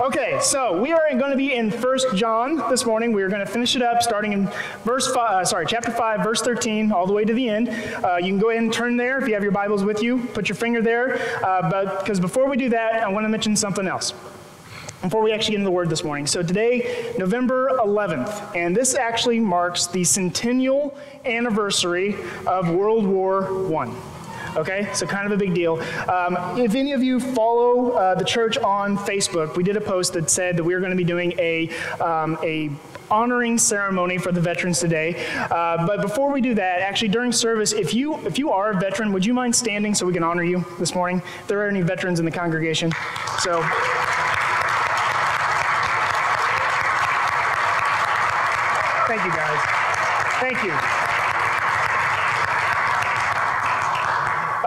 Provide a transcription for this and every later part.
okay, so we are going to be in First John this morning. We are going to finish it up starting in verse five, uh, sorry, chapter 5, verse 13, all the way to the end. Uh, you can go ahead and turn there if you have your Bibles with you. Put your finger there. Uh, but because before we do that, I want to mention something else before we actually get into the word this morning. So today, November 11th, and this actually marks the centennial anniversary of World War I. Okay, so kind of a big deal. Um, if any of you follow uh, the church on Facebook, we did a post that said that we are going to be doing a, um, a honoring ceremony for the veterans today. Uh, but before we do that, actually during service, if you if you are a veteran, would you mind standing so we can honor you this morning? If there are any veterans in the congregation, so. Thank you, guys. Thank you.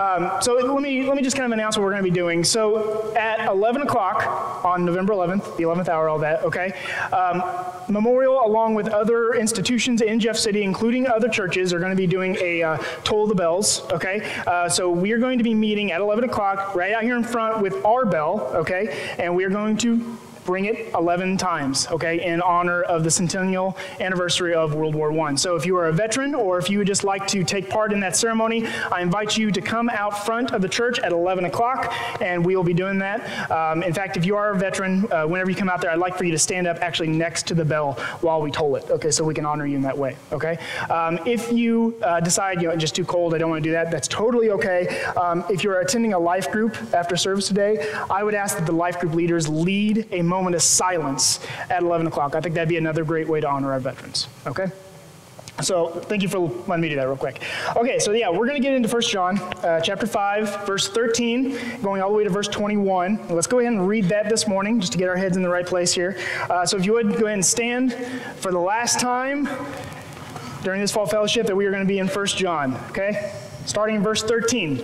Um, so let me let me just kind of announce what we're going to be doing. So at 11 o'clock on November 11th, the 11th hour, all that. Okay. Um, Memorial, along with other institutions in Jeff City, including other churches, are going to be doing a uh, toll the bells. Okay. Uh, so we are going to be meeting at 11 o'clock right out here in front with our bell. Okay, and we are going to bring it 11 times, okay, in honor of the centennial anniversary of World War I. So if you are a veteran or if you would just like to take part in that ceremony, I invite you to come out front of the church at 11 o'clock, and we will be doing that. Um, in fact, if you are a veteran, uh, whenever you come out there, I'd like for you to stand up actually next to the bell while we toll it, okay, so we can honor you in that way, okay? Um, if you uh, decide, you know, just too cold, I don't want to do that, that's totally okay. Um, if you're attending a life group after service today, I would ask that the life group leaders lead a moment of silence at 11 o'clock. I think that'd be another great way to honor our veterans. Okay? So thank you for letting me do that real quick. Okay, so yeah, we're going to get into 1 John uh, chapter 5, verse 13, going all the way to verse 21. Let's go ahead and read that this morning just to get our heads in the right place here. Uh, so if you would, go ahead and stand for the last time during this fall fellowship that we are going to be in 1 John, okay? Starting in verse 13.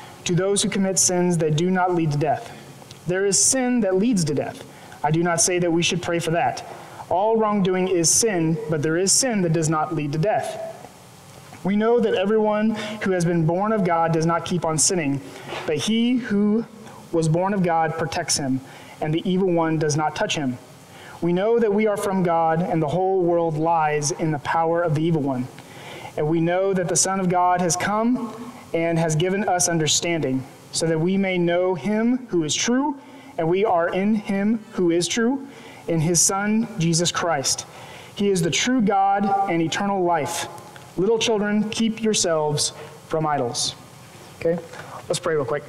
to those who commit sins that do not lead to death. There is sin that leads to death. I do not say that we should pray for that. All wrongdoing is sin, but there is sin that does not lead to death. We know that everyone who has been born of God does not keep on sinning, but he who was born of God protects him, and the evil one does not touch him. We know that we are from God, and the whole world lies in the power of the evil one. And we know that the Son of God has come and has given us understanding, so that we may know him who is true, and we are in him who is true, in his Son, Jesus Christ. He is the true God and eternal life. Little children, keep yourselves from idols. Okay? Let's pray real quick.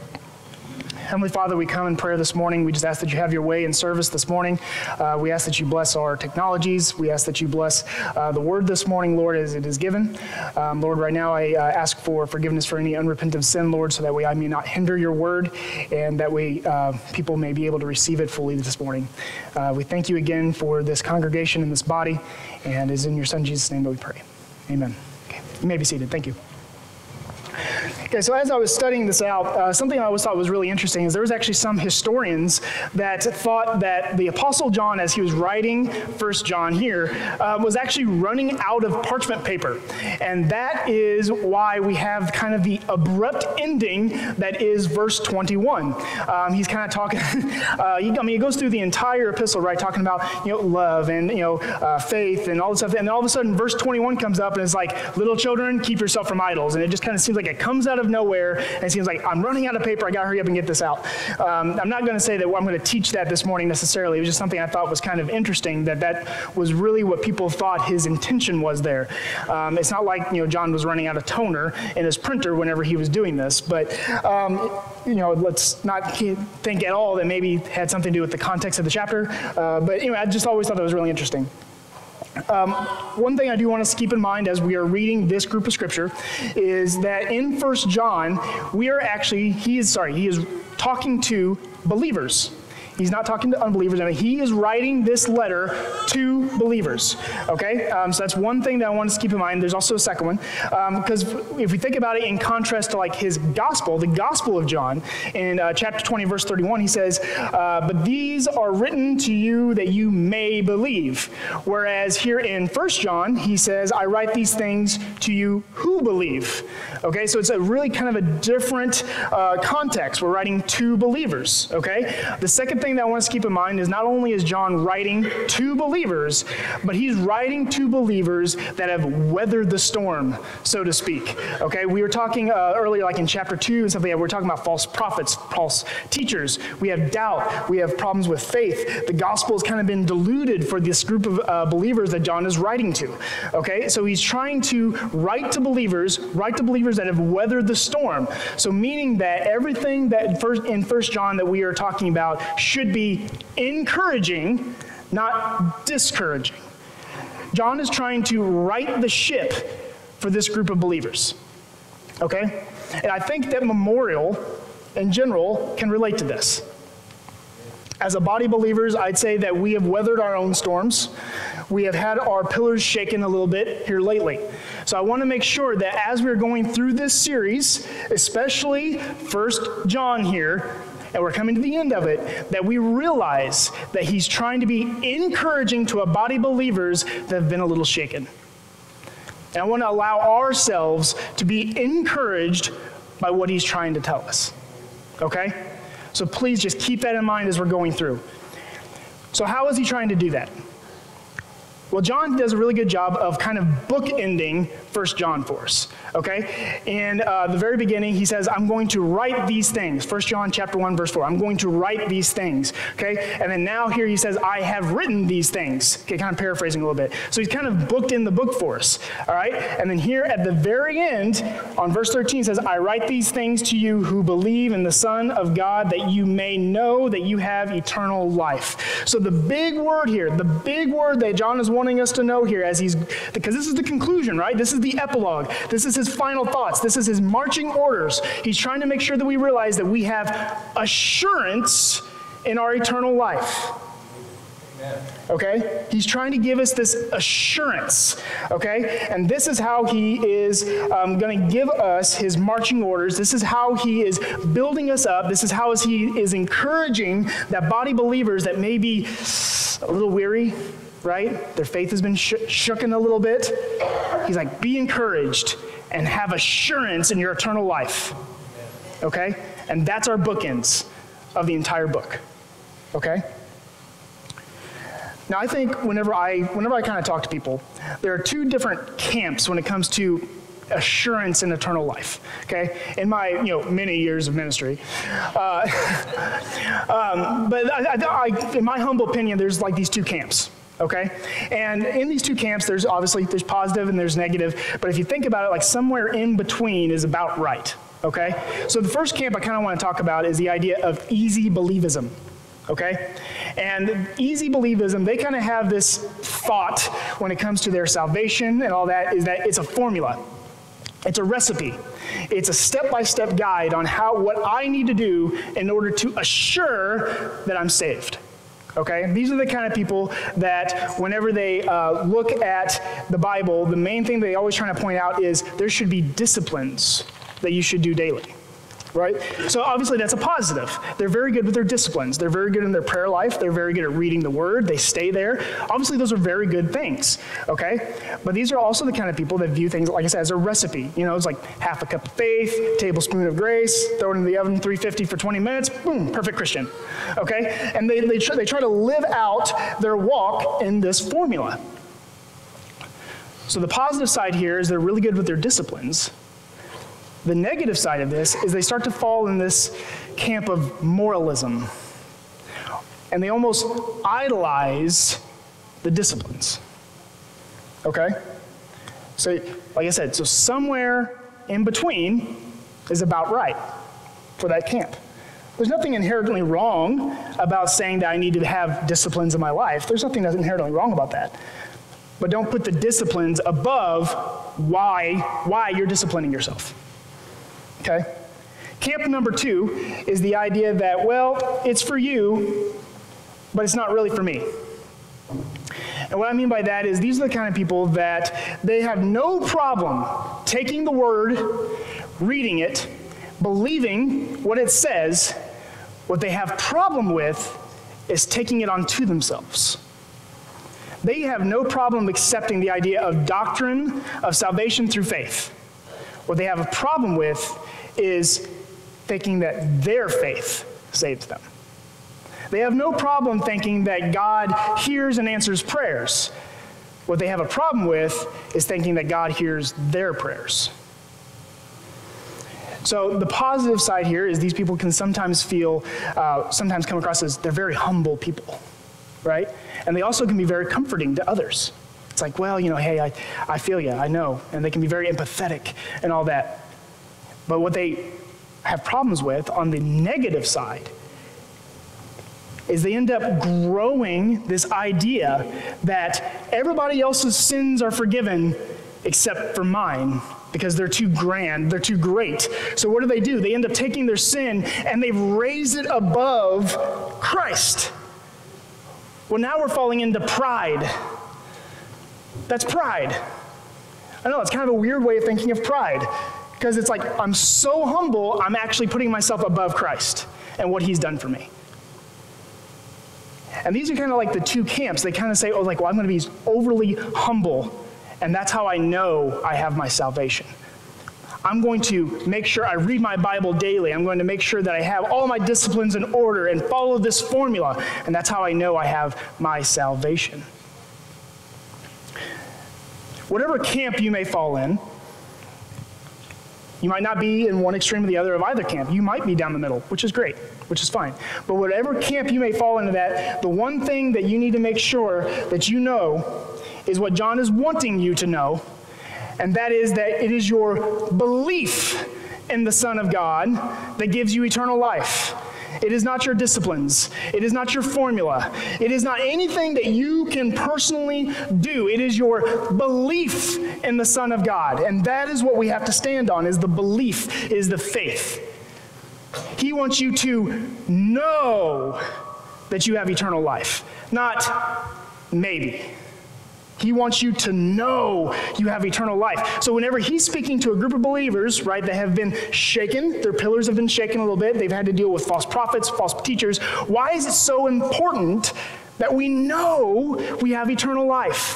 Heavenly Father, we come in prayer this morning. We just ask that you have your way in service this morning. Uh, we ask that you bless our technologies. We ask that you bless uh, the word this morning, Lord, as it is given. Um, Lord, right now I uh, ask for forgiveness for any unrepentant sin, Lord, so that way I may not hinder your word and that way uh, people may be able to receive it fully this morning. Uh, we thank you again for this congregation and this body, and it is in your Son Jesus' name that we pray. Amen. Okay. You may be seated. Thank you. Okay, so as I was studying this out, uh, something I always thought was really interesting is there was actually some historians that thought that the Apostle John, as he was writing First John here, uh, was actually running out of parchment paper. And that is why we have kind of the abrupt ending that is verse 21. Um, he's kind of talking, uh, he, I mean, he goes through the entire epistle, right, talking about, you know, love and, you know, uh, faith and all this stuff. And all of a sudden, verse 21 comes up and it's like, little children, keep yourself from idols. And it just kind of seems like it comes out of nowhere and seems like I'm running out of paper. I got to hurry up and get this out. Um, I'm not going to say that I'm going to teach that this morning necessarily. It was just something I thought was kind of interesting that that was really what people thought his intention was there. Um, it's not like you know John was running out of toner in his printer whenever he was doing this, but um, you know let's not think at all that maybe had something to do with the context of the chapter. Uh, but anyway, I just always thought that was really interesting. Um, one thing I do want us to keep in mind as we are reading this group of scripture is that in First John, we are actually, he is, sorry, he is talking to believers. He's not talking to unbelievers. I mean, he is writing this letter to believers. Okay? Um, so that's one thing that I want us to keep in mind. There's also a second one. Because um, if we think about it in contrast to like his gospel, the gospel of John, in uh, chapter 20, verse 31, he says, uh, But these are written to you that you may believe. Whereas here in First John, he says, I write these things to you who believe. Okay? So it's a really kind of a different uh, context. We're writing to believers. Okay? The second thing that I want us to keep in mind is not only is John writing to believers, but he's writing to believers that have weathered the storm, so to speak. Okay, we were talking uh, earlier, like in chapter two and stuff like we are talking about false prophets, false teachers. We have doubt, we have problems with faith. The gospel has kind of been diluted for this group of uh, believers that John is writing to. Okay, so he's trying to write to believers, write to believers that have weathered the storm. So meaning that everything that first in First John that we are talking about should be encouraging, not discouraging. John is trying to right the ship for this group of believers. Okay? And I think that Memorial in general can relate to this. As a body believers, I'd say that we have weathered our own storms. We have had our pillars shaken a little bit here lately. So I want to make sure that as we're going through this series, especially First John here, and we're coming to the end of it, that we realize that he's trying to be encouraging to a body believers that have been a little shaken. And I want to allow ourselves to be encouraged by what he's trying to tell us. Okay? So please just keep that in mind as we're going through. So, how is he trying to do that? Well, John does a really good job of kind of bookending First John for us. Okay, and uh, the very beginning he says, "I'm going to write these things." First John chapter one verse four. I'm going to write these things. Okay, and then now here he says, "I have written these things." Okay, kind of paraphrasing a little bit. So he's kind of booked in the book for us. All right, and then here at the very end, on verse 13 he says, "I write these things to you who believe in the Son of God, that you may know that you have eternal life." So the big word here, the big word that John is wanting us to know here as he's, because this is the conclusion, right? This is the epilogue. This is his final thoughts. This is his marching orders. He's trying to make sure that we realize that we have assurance in our eternal life. Okay? He's trying to give us this assurance. Okay? And this is how he is um, going to give us his marching orders. This is how he is building us up. This is how he is encouraging that body believers that may be a little weary, right? Their faith has been sh- shooken a little bit. He's like, be encouraged and have assurance in your eternal life. Okay? And that's our bookends of the entire book. Okay? Now, I think whenever I, whenever I kind of talk to people, there are two different camps when it comes to assurance in eternal life. Okay, in my you know many years of ministry, uh, um, but I, I, I, in my humble opinion, there's like these two camps okay? And in these two camps, there's obviously, there's positive and there's negative, but if you think about it, like somewhere in between is about right, okay? So the first camp I kind of want to talk about is the idea of easy believism, okay? And easy believism, they kind of have this thought when it comes to their salvation and all that, is that it's a formula. It's a recipe. It's a step-by-step guide on how what I need to do in order to assure that I'm saved. Okay? These are the kind of people that whenever they uh, look at the Bible, the main thing they always trying to point out is there should be disciplines that you should do daily right? So obviously that's a positive. They're very good with their disciplines. They're very good in their prayer life. They're very good at reading the word. They stay there. Obviously those are very good things, okay? But these are also the kind of people that view things, like I said, as a recipe. You know, it's like half a cup of faith, tablespoon of grace, throw it in the oven 350 for 20 minutes, boom, perfect Christian, okay? And they, they, try, they try to live out their walk in this formula. So the positive side here is they're really good with their disciplines, the negative side of this is they start to fall in this camp of moralism. And they almost idolize the disciplines. Okay? So, like I said, so somewhere in between is about right for that camp. There's nothing inherently wrong about saying that I need to have disciplines in my life. There's nothing that's inherently wrong about that. but don't put the disciplines above why, why you're disciplining yourself. Okay? Camp number two is the idea that, well, it's for you, but it's not really for me. And what I mean by that is these are the kind of people that they have no problem taking the word, reading it, believing what it says. What they have problem with is taking it onto themselves. They have no problem accepting the idea of doctrine of salvation through faith. What they have a problem with is thinking that their faith saves them. They have no problem thinking that God hears and answers prayers. What they have a problem with is thinking that God hears their prayers. So the positive side here is these people can sometimes feel, uh, sometimes come across as they're very humble people, right? And they also can be very comforting to others. It's like, well, you know, hey, I, I feel you, I know. And they can be very empathetic and all that. But what they have problems with on the negative side is they end up growing this idea that everybody else's sins are forgiven except for mine because they're too grand, they're too great. So what do they do? They end up taking their sin and they raise it above Christ. Well, now we're falling into pride. That's pride. I know, it's kind of a weird way of thinking of pride because it's like I'm so humble, I'm actually putting myself above Christ and what he's done for me. And these are kind of like the two camps. They kind of say, oh, like, well, I'm going to be overly humble, and that's how I know I have my salvation. I'm going to make sure I read my Bible daily. I'm going to make sure that I have all my disciplines in order and follow this formula, and that's how I know I have my salvation. Whatever camp you may fall in, you might not be in one extreme or the other of either camp. You might be down the middle, which is great, which is fine. But whatever camp you may fall into that, the one thing that you need to make sure that you know is what John is wanting you to know, and that is that it is your belief in the Son of God that gives you eternal life. It is not your disciplines. It is not your formula. It is not anything that you can personally do. It is your belief in the Son of God. And that is what we have to stand on is the belief, is the faith. He wants you to know that you have eternal life, not maybe. He wants you to know you have eternal life. So whenever he's speaking to a group of believers, right, that have been shaken, their pillars have been shaken a little bit, they've had to deal with false prophets, false teachers, why is it so important that we know we have eternal life?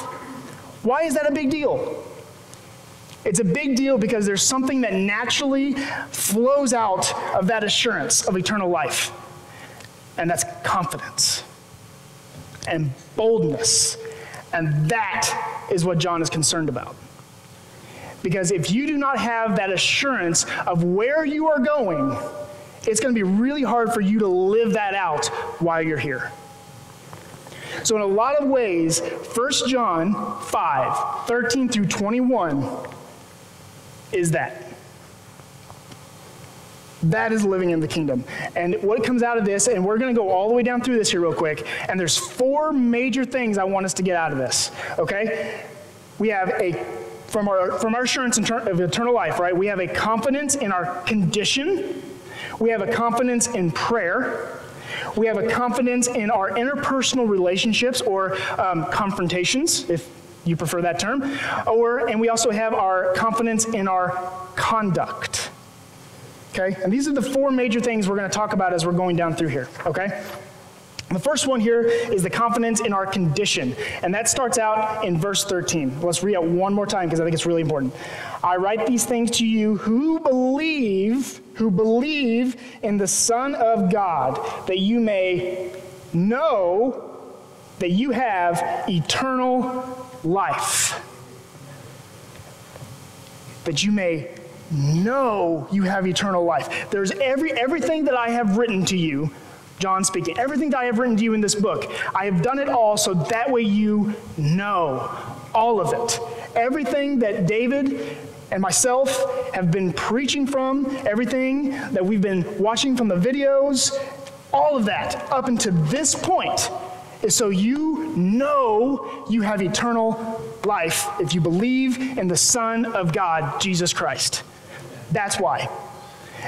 Why is that a big deal? It's a big deal because there's something that naturally flows out of that assurance of eternal life, and that's confidence and boldness and that is what John is concerned about. Because if you do not have that assurance of where you are going, it's going to be really hard for you to live that out while you're here. So, in a lot of ways, 1 John 5 13 through 21 is that. That is living in the kingdom. And what comes out of this, and we're going to go all the way down through this here real quick, and there's four major things I want us to get out of this, okay? We have a, from our, from our assurance of eternal life, right? We have a confidence in our condition. We have a confidence in prayer. We have a confidence in our interpersonal relationships or um, confrontations, if you prefer that term. Or, and we also have our confidence in our conduct. Okay? And these are the four major things we're going to talk about as we're going down through here. Okay? The first one here is the confidence in our condition. And that starts out in verse 13. Let's read it one more time because I think it's really important. I write these things to you who believe, who believe in the Son of God, that you may know that you have eternal life. That you may know you have eternal life. There's every everything that I have written to you, John speaking, everything that I have written to you in this book, I have done it all so that way you know all of it. Everything that David and myself have been preaching from, everything that we've been watching from the videos, all of that up until this point is so you know you have eternal life if you believe in the Son of God, Jesus Christ. That's why.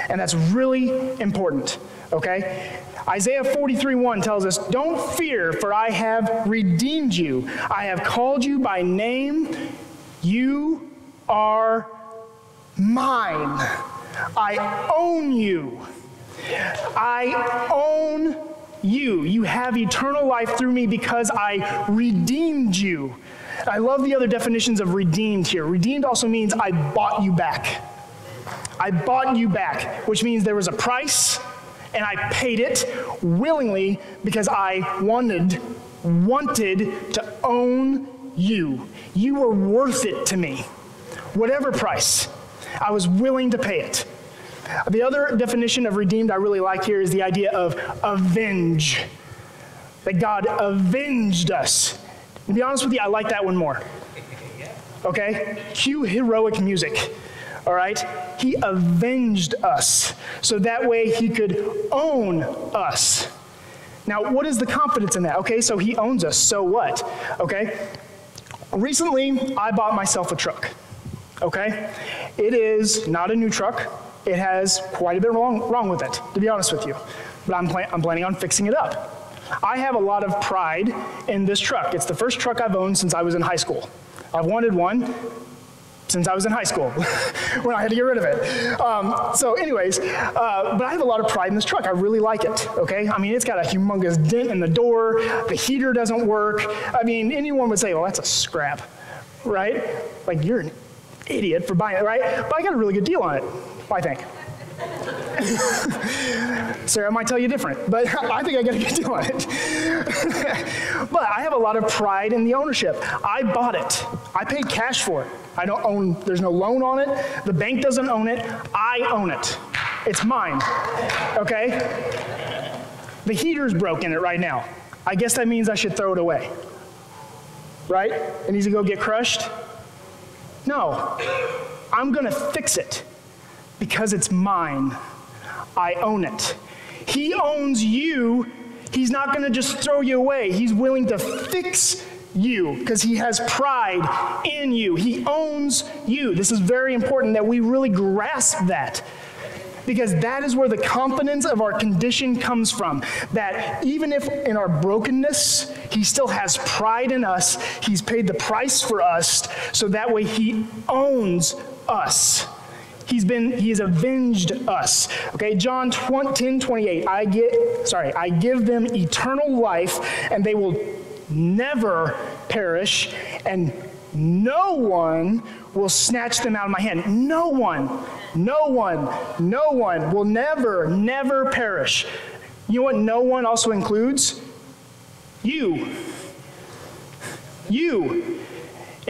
And that's really important, okay? Isaiah 43 1 tells us, Don't fear, for I have redeemed you. I have called you by name. You are mine. I own you. I own you. You have eternal life through me because I redeemed you. I love the other definitions of redeemed here. Redeemed also means I bought you back. I bought you back, which means there was a price and I paid it willingly because I wanted wanted to own you. You were worth it to me. Whatever price, I was willing to pay it. The other definition of redeemed I really like here is the idea of avenge. That God avenged us. To be honest with you, I like that one more. Okay? Cue heroic music. All right? He avenged us. So that way he could own us. Now, what is the confidence in that? Okay, so he owns us. So what? Okay? Recently, I bought myself a truck. Okay? It is not a new truck. It has quite a bit wrong, wrong with it, to be honest with you. But I'm, plan- I'm planning on fixing it up. I have a lot of pride in this truck. It's the first truck I've owned since I was in high school. I've wanted one since I was in high school when I had to get rid of it. Um, so, anyways, uh, but I have a lot of pride in this truck. I really like it, okay? I mean, it's got a humongous dent in the door, the heater doesn't work. I mean, anyone would say, well, that's a scrap, right? Like, you're an idiot for buying it, right? But I got a really good deal on it, I think. Sarah might tell you different, but I think I got a good deal on it. but I have a lot of pride in the ownership. I bought it. I paid cash for it. I don't own, there's no loan on it. The bank doesn't own it. I own it. It's mine. Okay? The heater's broke in it right now. I guess that means I should throw it away. Right? It needs to go get crushed? No. I'm going to fix it because it's mine. I own it. He owns you. He's not going to just throw you away. He's willing to fix you because he has pride in you. He owns you. This is very important that we really grasp that because that is where the confidence of our condition comes from. That even if in our brokenness, He still has pride in us, He's paid the price for us, so that way He owns us. He's been, he has avenged us. Okay, John 10, 28. I get, sorry, I give them eternal life, and they will never perish, and no one will snatch them out of my hand. No one, no one, no one will never, never perish. You know what no one also includes? You. You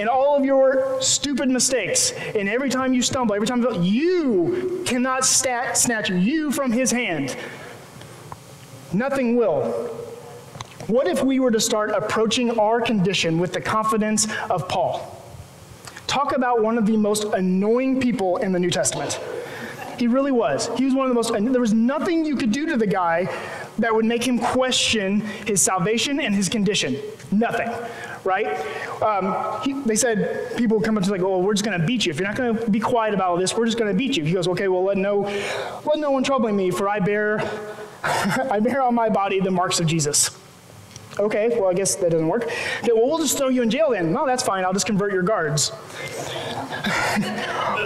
and all of your stupid mistakes, and every time you stumble, every time you cannot stat, snatch you from his hand. Nothing will. What if we were to start approaching our condition with the confidence of Paul? Talk about one of the most annoying people in the New Testament. He really was. He was one of the most, there was nothing you could do to the guy that would make him question his salvation and his condition. Nothing right? Um, he, they said people come up to like, oh, we're just going to beat you. If you're not going to be quiet about all this, we're just going to beat you. He goes, okay, well, let no, let no one trouble me, for I bear, I bear on my body the marks of Jesus. Okay, well, I guess that doesn't work. Okay, well, we'll just throw you in jail then. No, that's fine. I'll just convert your guards.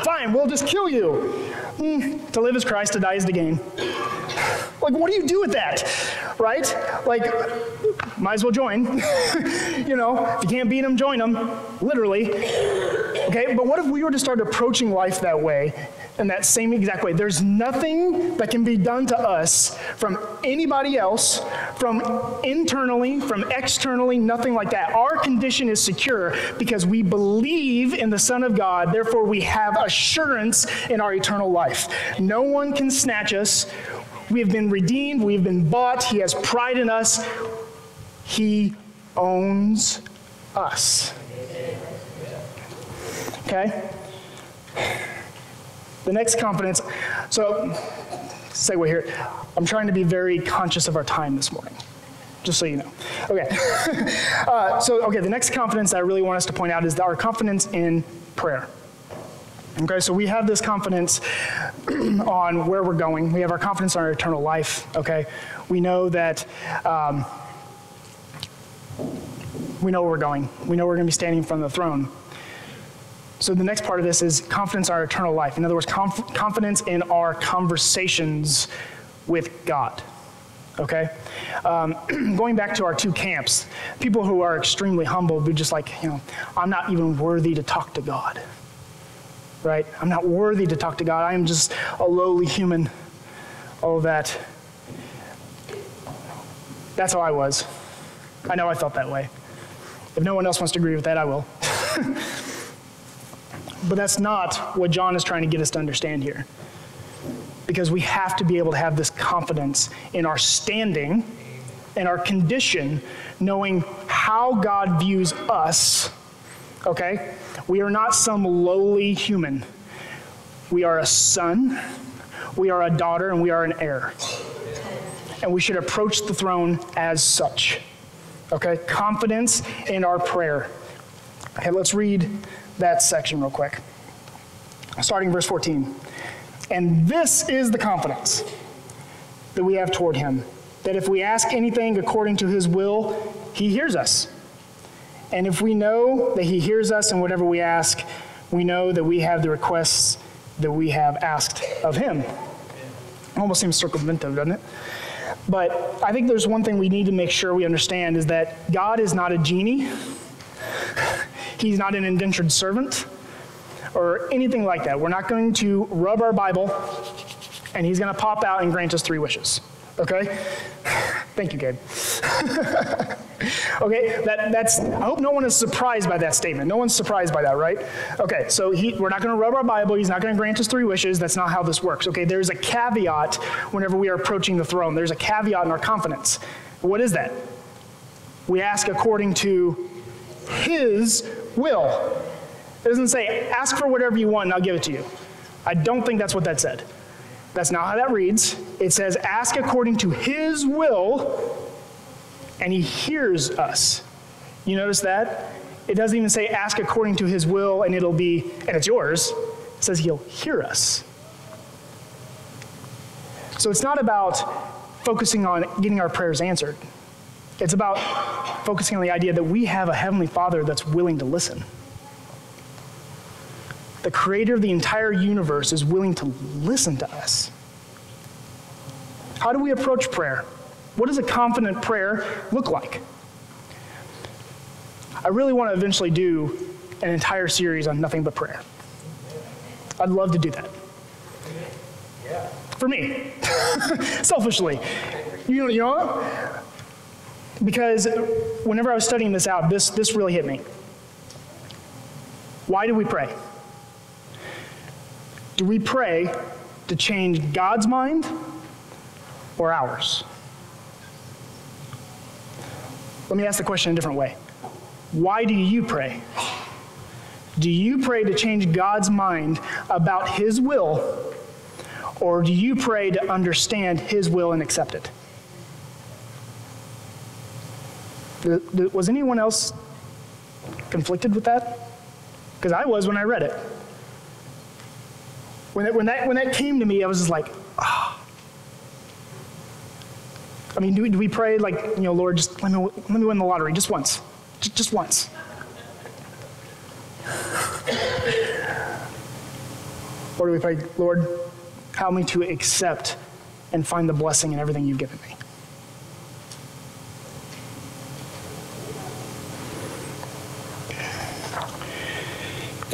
fine, we'll just kill you. Mm, to live is Christ, to die is the gain. Like, what do you do with that? Right? Like, might as well join. you know, if you can't beat them, join them, literally. Okay, but what if we were to start approaching life that way, in that same exact way? There's nothing that can be done to us from anybody else, from internally, from externally, nothing like that. Our condition is secure because we believe in the Son of God, therefore, we have assurance in our eternal life. No one can snatch us. We have been redeemed, we have been bought, He has pride in us. He owns us. Okay? The next confidence. So, segue here. I'm trying to be very conscious of our time this morning. just so you know. Okay. uh, so, okay, the next confidence I really want us to point out is our confidence in prayer. Okay, so we have this confidence on where we're going. We have our confidence on our eternal life. Okay, we know that um, we know where we're going. We know we're going to be standing in front of the throne. So the next part of this is confidence in our eternal life. In other words, conf- confidence in our conversations with God. Okay? Um, going back to our two camps, people who are extremely humble be just like, you know, I'm not even worthy to talk to God right? I'm not worthy to talk to God. I am just a lowly human. All that. That's how I was. I know I felt that way. If no one else wants to agree with that, I will. but that's not what John is trying to get us to understand here. Because we have to be able to have this confidence in our standing and our condition, knowing how God views us, okay? We are not some lowly human. We are a son, we are a daughter, and we are an heir. And we should approach the throne as such. Okay? Confidence in our prayer. Okay, let's read that section real quick. Starting verse 14. And this is the confidence that we have toward him that if we ask anything according to his will, he hears us. And if we know that He hears us in whatever we ask, we know that we have the requests that we have asked of Him. Almost seems circumventive, doesn't it? But I think there's one thing we need to make sure we understand is that God is not a genie. He's not an indentured servant or anything like that. We're not going to rub our Bible and he's going to pop out and grant us three wishes. Okay? Thank you, Gabe. okay, that, that's, I hope no one is surprised by that statement. No one's surprised by that, right? Okay, so he, we're not going to rub our Bible. He's not going to grant us three wishes. That's not how this works. Okay, there's a caveat whenever we are approaching the throne. There's a caveat in our confidence. What is that? We ask according to his will. It doesn't say, ask for whatever you want and I'll give it to you. I don't think that's what that said. That's not how that reads. It says, ask according to his will, and he hears us. You notice that? It doesn't even say ask according to his will and it'll be, and it's yours. It says he'll hear us. So it's not about focusing on getting our prayers answered. It's about focusing on the idea that we have a Heavenly Father that's willing to listen the creator of the entire universe, is willing to listen to us. How do we approach prayer? What does a confident prayer look like? I really want to eventually do an entire series on nothing but prayer. I'd love to do that. For me, selfishly. You, you know, because whenever I was studying this out, this, this really hit me. Why do we pray? Do we pray to change God's mind or ours? Let me ask the question in a different way. Why do you pray? Do you pray to change God's mind about His will, or do you pray to understand His will and accept it? Was anyone else conflicted with that? Because I was when I read it. When, it, when, that, when that came to me, I was just like, ah. I mean, do we, do we pray like, you know, Lord, just let me, let me win the lottery just once, just, just once. or do we pray, Lord, help me to accept and find the blessing in everything you've given me?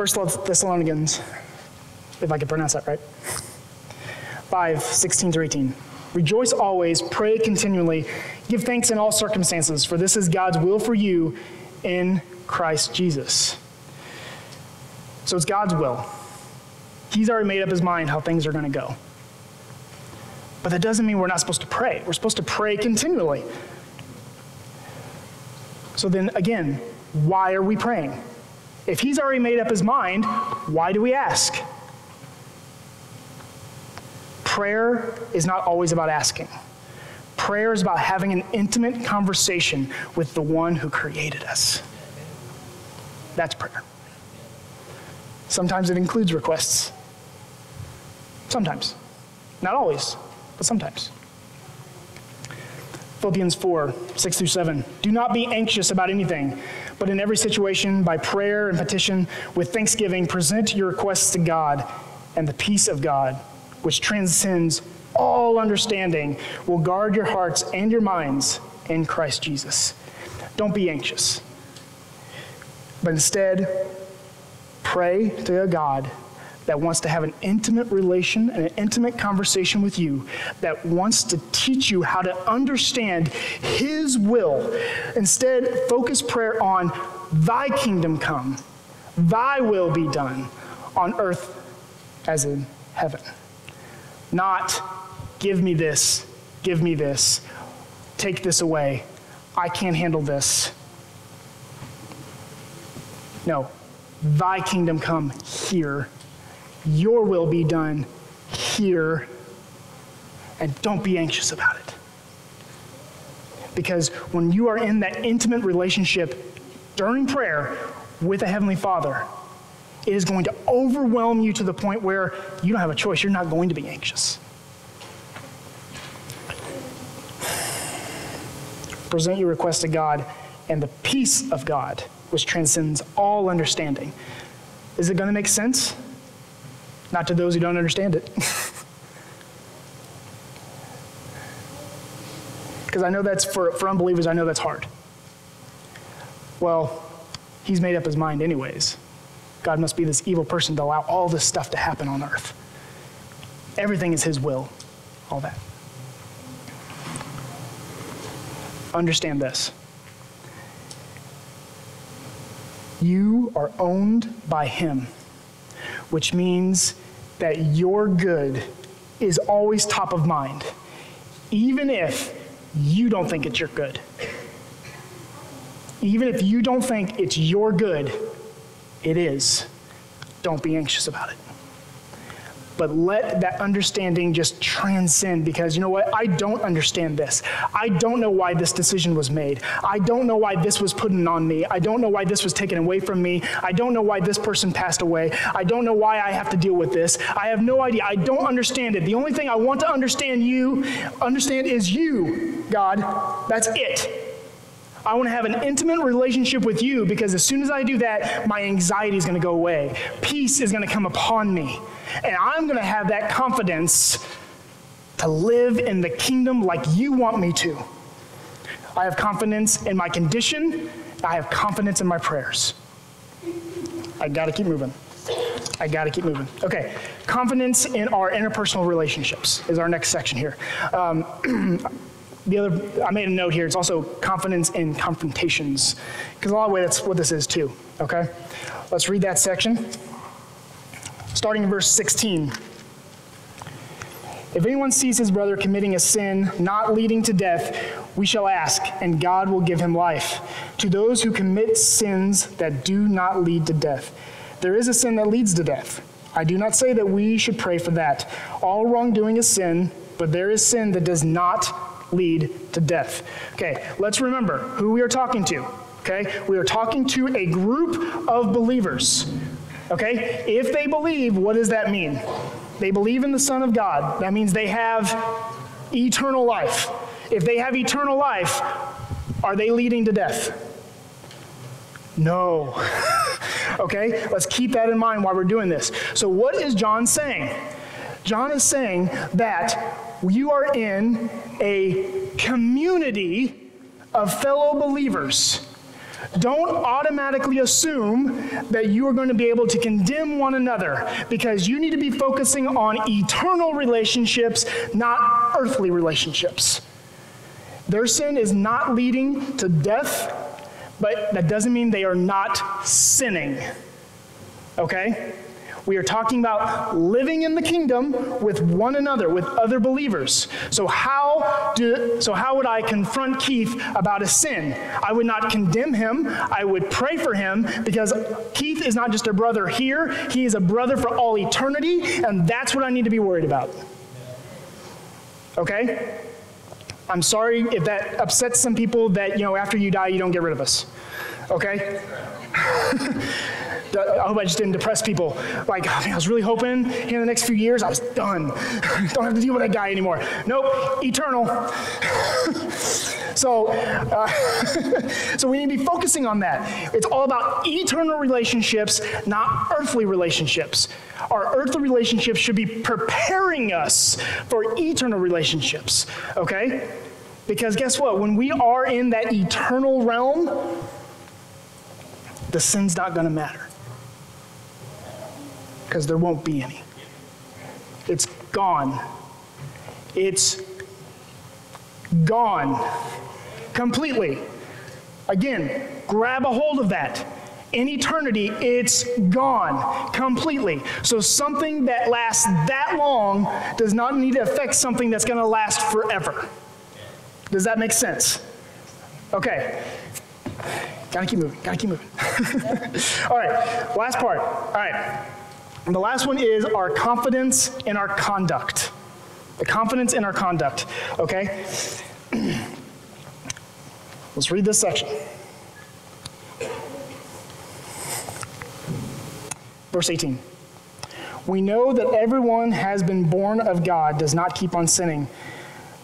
First Thessalonians if I can pronounce that right. 5, 16 through 18. Rejoice always, pray continually, give thanks in all circumstances, for this is God's will for you in Christ Jesus. So it's God's will. He's already made up his mind how things are going to go. But that doesn't mean we're not supposed to pray. We're supposed to pray continually. So then again, why are we praying? If he's already made up his mind, why do we ask? prayer is not always about asking. Prayer is about having an intimate conversation with the one who created us. That's prayer. Sometimes it includes requests. Sometimes. Not always, but sometimes. Philippians 4, 6 through 7. Do not be anxious about anything, but in every situation, by prayer and petition, with thanksgiving, present your requests to God, and the peace of God, which transcends all understanding, will guard your hearts and your minds in Christ Jesus. Don't be anxious, but instead, pray to God that wants to have an intimate relation and an intimate conversation with you, that wants to teach you how to understand His will. Instead, focus prayer on Thy kingdom come, Thy will be done on earth as in heaven. Not give me this, give me this, take this away, I can't handle this. No, Thy kingdom come here your will be done here, and don't be anxious about it. Because when you are in that intimate relationship during prayer with a Heavenly Father, it is going to overwhelm you to the point where you don't have a choice. You're not going to be anxious. Present your request to God, and the peace of God, which transcends all understanding. Is it going to make sense? Not to those who don't understand it. Because I know that's, for, for unbelievers, I know that's hard. Well, he's made up his mind, anyways. God must be this evil person to allow all this stuff to happen on earth. Everything is his will, all that. Understand this. You are owned by him which means that your good is always top of mind, even if you don't think it's your good. Even if you don't think it's your good, it is. Don't be anxious about it but let that understanding just transcend because you know what? I don't understand this. I don't know why this decision was made. I don't know why this was put on me. I don't know why this was taken away from me. I don't know why this person passed away. I don't know why I have to deal with this. I have no idea. I don't understand it. The only thing I want to understand you, understand is you, God. That's it. I want to have an intimate relationship with you because as soon as I do that, my anxiety is going to go away. Peace is going to come upon me. And I'm going to have that confidence to live in the kingdom like you want me to. I have confidence in my condition, I have confidence in my prayers. I got to keep moving. I got to keep moving. Okay, confidence in our interpersonal relationships is our next section here. Um, the other, I made a note here, it's also confidence in confrontations, because a lot of ways that's what this is too, okay? Let's read that section starting in verse 16. If anyone sees his brother committing a sin not leading to death, we shall ask, and God will give him life. To those who commit sins that do not lead to death, there is a sin that leads to death. I do not say that we should pray for that. All wrongdoing is sin, but there is sin that does not lead to death. Okay, let's remember who we are talking to. Okay, we are talking to a group of believers Okay? If they believe, what does that mean? They believe in the Son of God. That means they have eternal life. If they have eternal life, are they leading to death? No. okay? Let's keep that in mind while we're doing this. So, what is John saying? John is saying that you are in a community of fellow believers don't automatically assume that you are going to be able to condemn one another because you need to be focusing on eternal relationships, not earthly relationships. Their sin is not leading to death, but that doesn't mean they are not sinning. Okay? We are talking about living in the kingdom with one another, with other believers. So how do so how would I confront Keith about a sin? I would not condemn him. I would pray for him because Keith is not just a brother here, he is a brother for all eternity, and that's what I need to be worried about. Okay? I'm sorry if that upsets some people that, you know, after you die, you don't get rid of us. Okay? I hope I just didn't depress people. Like, I, mean, I was really hoping in the next few years I was done. Don't have to deal with that guy anymore. Nope, eternal. so, uh, so we need to be focusing on that. It's all about eternal relationships, not earthly relationships. Our earthly relationships should be preparing us for eternal relationships. Okay? Because guess what? When we are in that eternal realm, the sin's not going to matter because there won't be any. It's gone. It's gone completely. Again, grab a hold of that. In eternity, it's gone completely. So, something that lasts that long does not need to affect something that's going to last forever. Does that make sense? Okay. Gotta keep moving, gotta keep moving. All right, last part. All right. And the last one is our confidence in our conduct. The confidence in our conduct, okay? Let's read this section. Verse 18. We know that everyone has been born of God does not keep on sinning,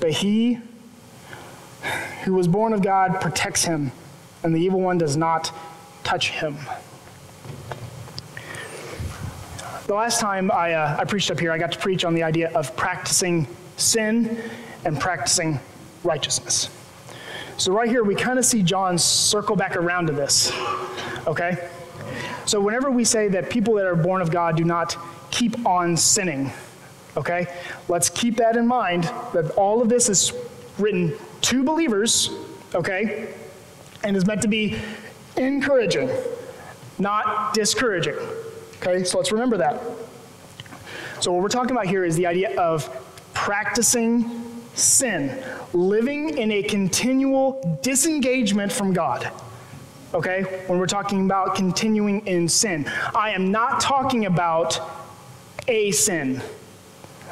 but he who was born of God protects him, and the evil one does not touch him. The last time I, uh, I preached up here, I got to preach on the idea of practicing sin and practicing righteousness. So, right here, we kind of see John circle back around to this. Okay? So, whenever we say that people that are born of God do not keep on sinning, okay, let's keep that in mind that all of this is written to believers, okay, and is meant to be encouraging, not discouraging. Okay, so let's remember that. So, what we're talking about here is the idea of practicing sin, living in a continual disengagement from God. Okay, when we're talking about continuing in sin, I am not talking about a sin.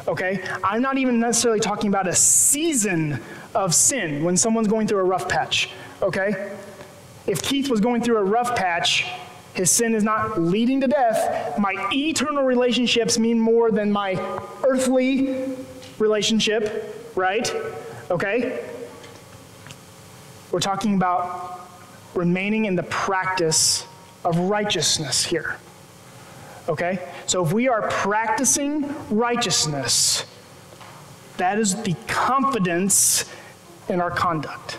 Okay, I'm not even necessarily talking about a season of sin when someone's going through a rough patch. Okay, if Keith was going through a rough patch, his sin is not leading to death. My eternal relationships mean more than my earthly relationship, right? Okay? We're talking about remaining in the practice of righteousness here. Okay? So if we are practicing righteousness, that is the confidence in our conduct.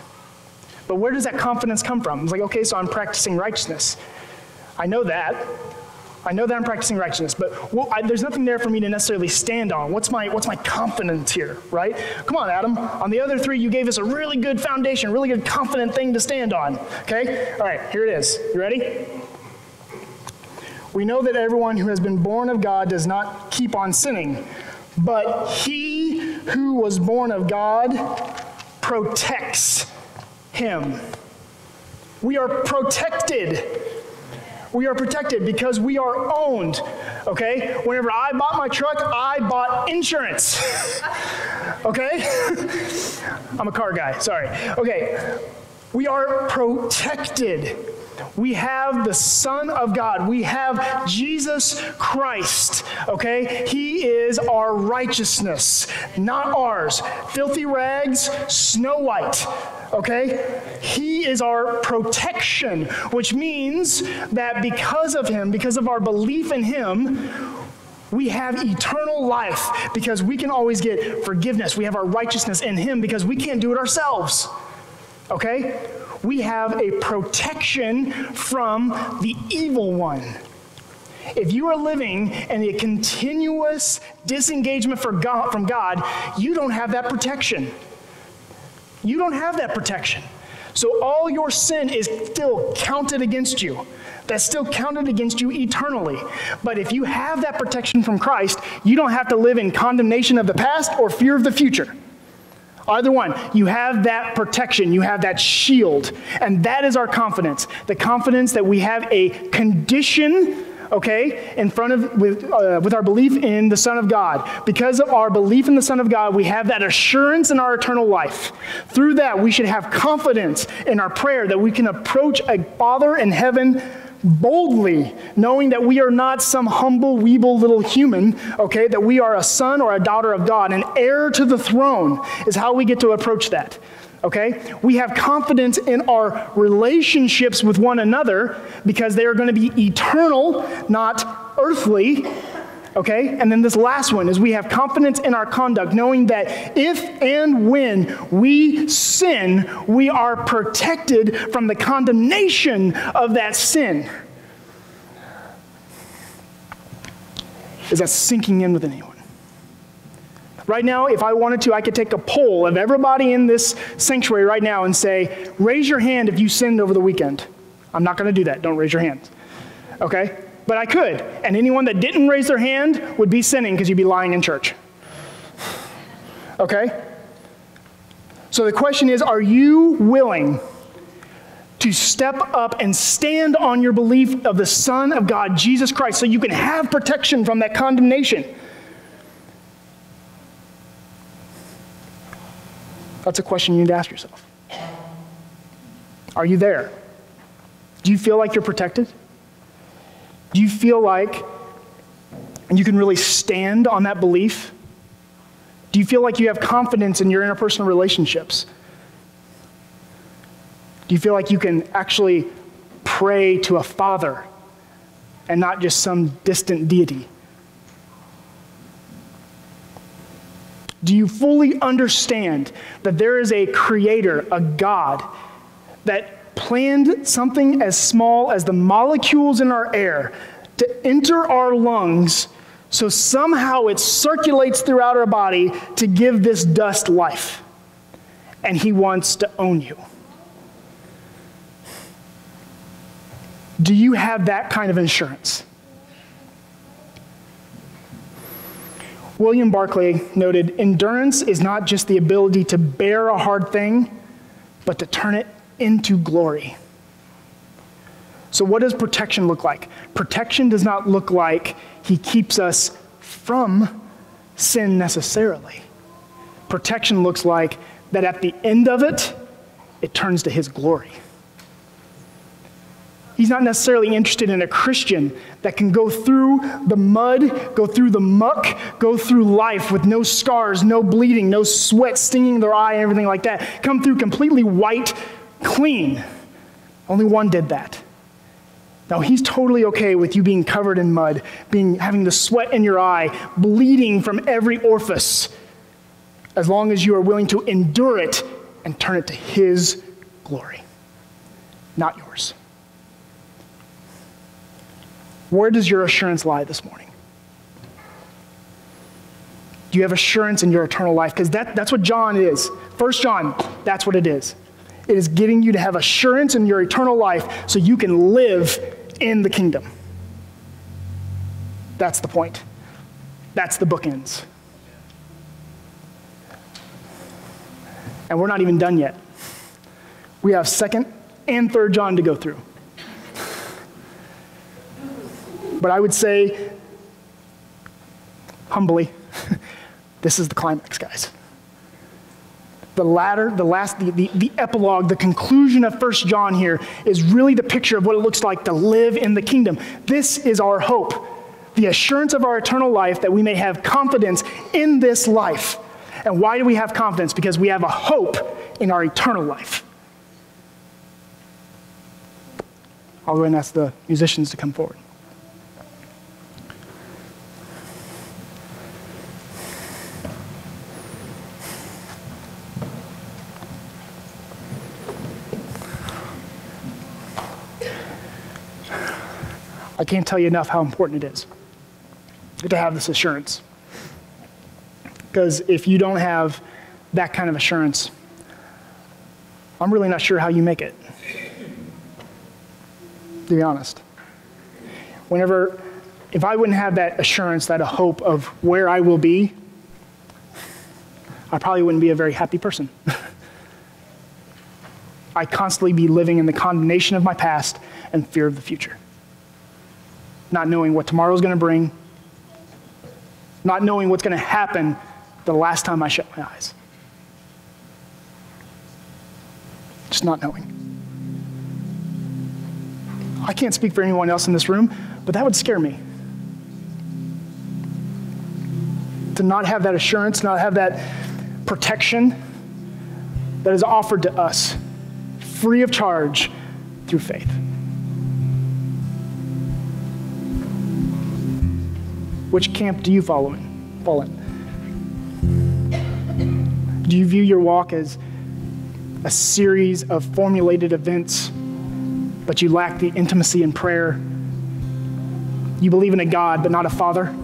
But where does that confidence come from? It's like, okay, so I'm practicing righteousness. I know that. I know that I'm practicing righteousness, but well, I, there's nothing there for me to necessarily stand on. What's my, what's my confidence here, right? Come on, Adam. On the other three, you gave us a really good foundation, really good confident thing to stand on. Okay? All right, here it is. You ready? We know that everyone who has been born of God does not keep on sinning, but he who was born of God protects him. We are protected we are protected because we are owned. Okay? Whenever I bought my truck, I bought insurance. okay? I'm a car guy, sorry. Okay. We are protected. We have the Son of God. We have Jesus Christ. Okay? He is our righteousness, not ours. Filthy rags, snow white okay? He is our protection, which means that because of him, because of our belief in him, we have eternal life because we can always get forgiveness. We have our righteousness in him because we can't do it ourselves. Okay? We have a protection from the evil one. If you are living in a continuous disengagement God, from God, you don't have that protection. You don't have that protection. So all your sin is still counted against you. That's still counted against you eternally. But if you have that protection from Christ, you don't have to live in condemnation of the past or fear of the future. Either one, you have that protection, you have that shield. And that is our confidence the confidence that we have a condition okay, in front of, with, uh, with our belief in the Son of God. Because of our belief in the Son of God, we have that assurance in our eternal life. Through that, we should have confidence in our prayer that we can approach a Father in heaven boldly, knowing that we are not some humble, weeble little human, okay, that we are a son or a daughter of God. An heir to the throne is how we get to approach that. Okay? We have confidence in our relationships with one another because they are going to be eternal, not earthly. Okay? And then this last one is we have confidence in our conduct, knowing that if and when we sin, we are protected from the condemnation of that sin. Is that sinking in with anyone? Right now, if I wanted to, I could take a poll of everybody in this sanctuary right now and say, raise your hand if you sinned over the weekend. I'm not going to do that. Don't raise your hand. Okay? But I could. And anyone that didn't raise their hand would be sinning because you'd be lying in church. Okay? So the question is are you willing to step up and stand on your belief of the Son of God, Jesus Christ, so you can have protection from that condemnation? That's a question you need to ask yourself. Are you there? Do you feel like you're protected? Do you feel like you can really stand on that belief? Do you feel like you have confidence in your interpersonal relationships? Do you feel like you can actually pray to a father and not just some distant deity? Do you fully understand that there is a creator, a God, that planned something as small as the molecules in our air to enter our lungs so somehow it circulates throughout our body to give this dust life? And he wants to own you. Do you have that kind of insurance? William Barclay noted endurance is not just the ability to bear a hard thing, but to turn it into glory. So, what does protection look like? Protection does not look like he keeps us from sin necessarily. Protection looks like that at the end of it, it turns to his glory. He's not necessarily interested in a Christian that can go through the mud, go through the muck, go through life with no scars, no bleeding, no sweat stinging their eye, and everything like that. Come through completely white, clean. Only one did that. Now he's totally okay with you being covered in mud, being having the sweat in your eye, bleeding from every orifice, as long as you are willing to endure it and turn it to his glory, not yours. Where does your assurance lie this morning? Do you have assurance in your eternal life? Because that, that's what John is. First John, that's what it is. It is getting you to have assurance in your eternal life so you can live in the kingdom. That's the point. That's the bookends. And we're not even done yet. We have second and third John to go through. But I would say, humbly, this is the climax, guys. The latter, the last, the, the, the epilogue, the conclusion of First John here is really the picture of what it looks like to live in the kingdom. This is our hope, the assurance of our eternal life that we may have confidence in this life. And why do we have confidence? Because we have a hope in our eternal life. I'll go and ask the musicians to come forward. Can't tell you enough how important it is to have this assurance. Because if you don't have that kind of assurance, I'm really not sure how you make it, to be honest. Whenever, if I wouldn't have that assurance, that a hope of where I will be, I probably wouldn't be a very happy person. I'd constantly be living in the condemnation of my past and fear of the future. Not knowing what tomorrow's going to bring, not knowing what's going to happen the last time I shut my eyes. Just not knowing. I can't speak for anyone else in this room, but that would scare me. To not have that assurance, not have that protection that is offered to us free of charge through faith. Which camp do you follow in, fall in? Do you view your walk as a series of formulated events, but you lack the intimacy in prayer? You believe in a God, but not a Father?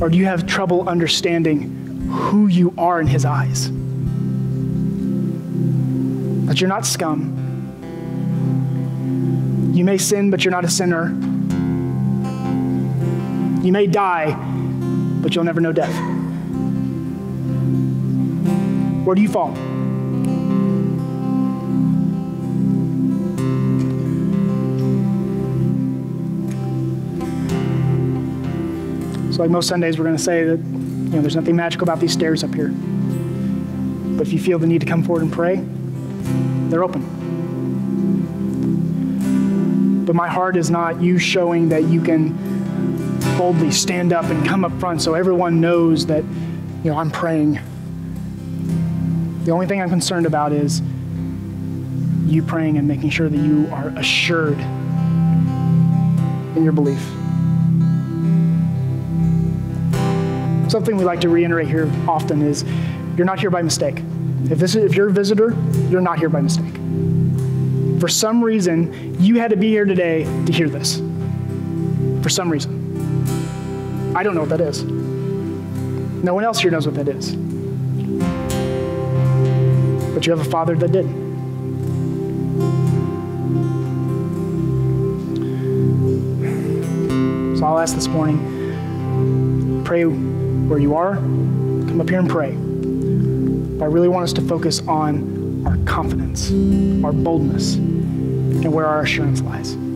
Or do you have trouble understanding who you are in His eyes? That you're not scum. You may sin, but you're not a sinner. You may die, but you'll never know death. Where do you fall? So, like most Sundays, we're going to say that you know there's nothing magical about these stairs up here. But if you feel the need to come forward and pray, they're open. But my heart is not you showing that you can boldly stand up and come up front so everyone knows that you know I'm praying. The only thing I'm concerned about is you praying and making sure that you are assured in your belief. Something we like to reiterate here often is you're not here by mistake. If, this is, if you're a visitor, you're not here by mistake. For some reason, you had to be here today to hear this. For some reason. I don't know what that is. No one else here knows what that is. But you have a father that did. So I'll ask this morning pray where you are, come up here and pray. But I really want us to focus on confidence, our boldness, and where our assurance lies.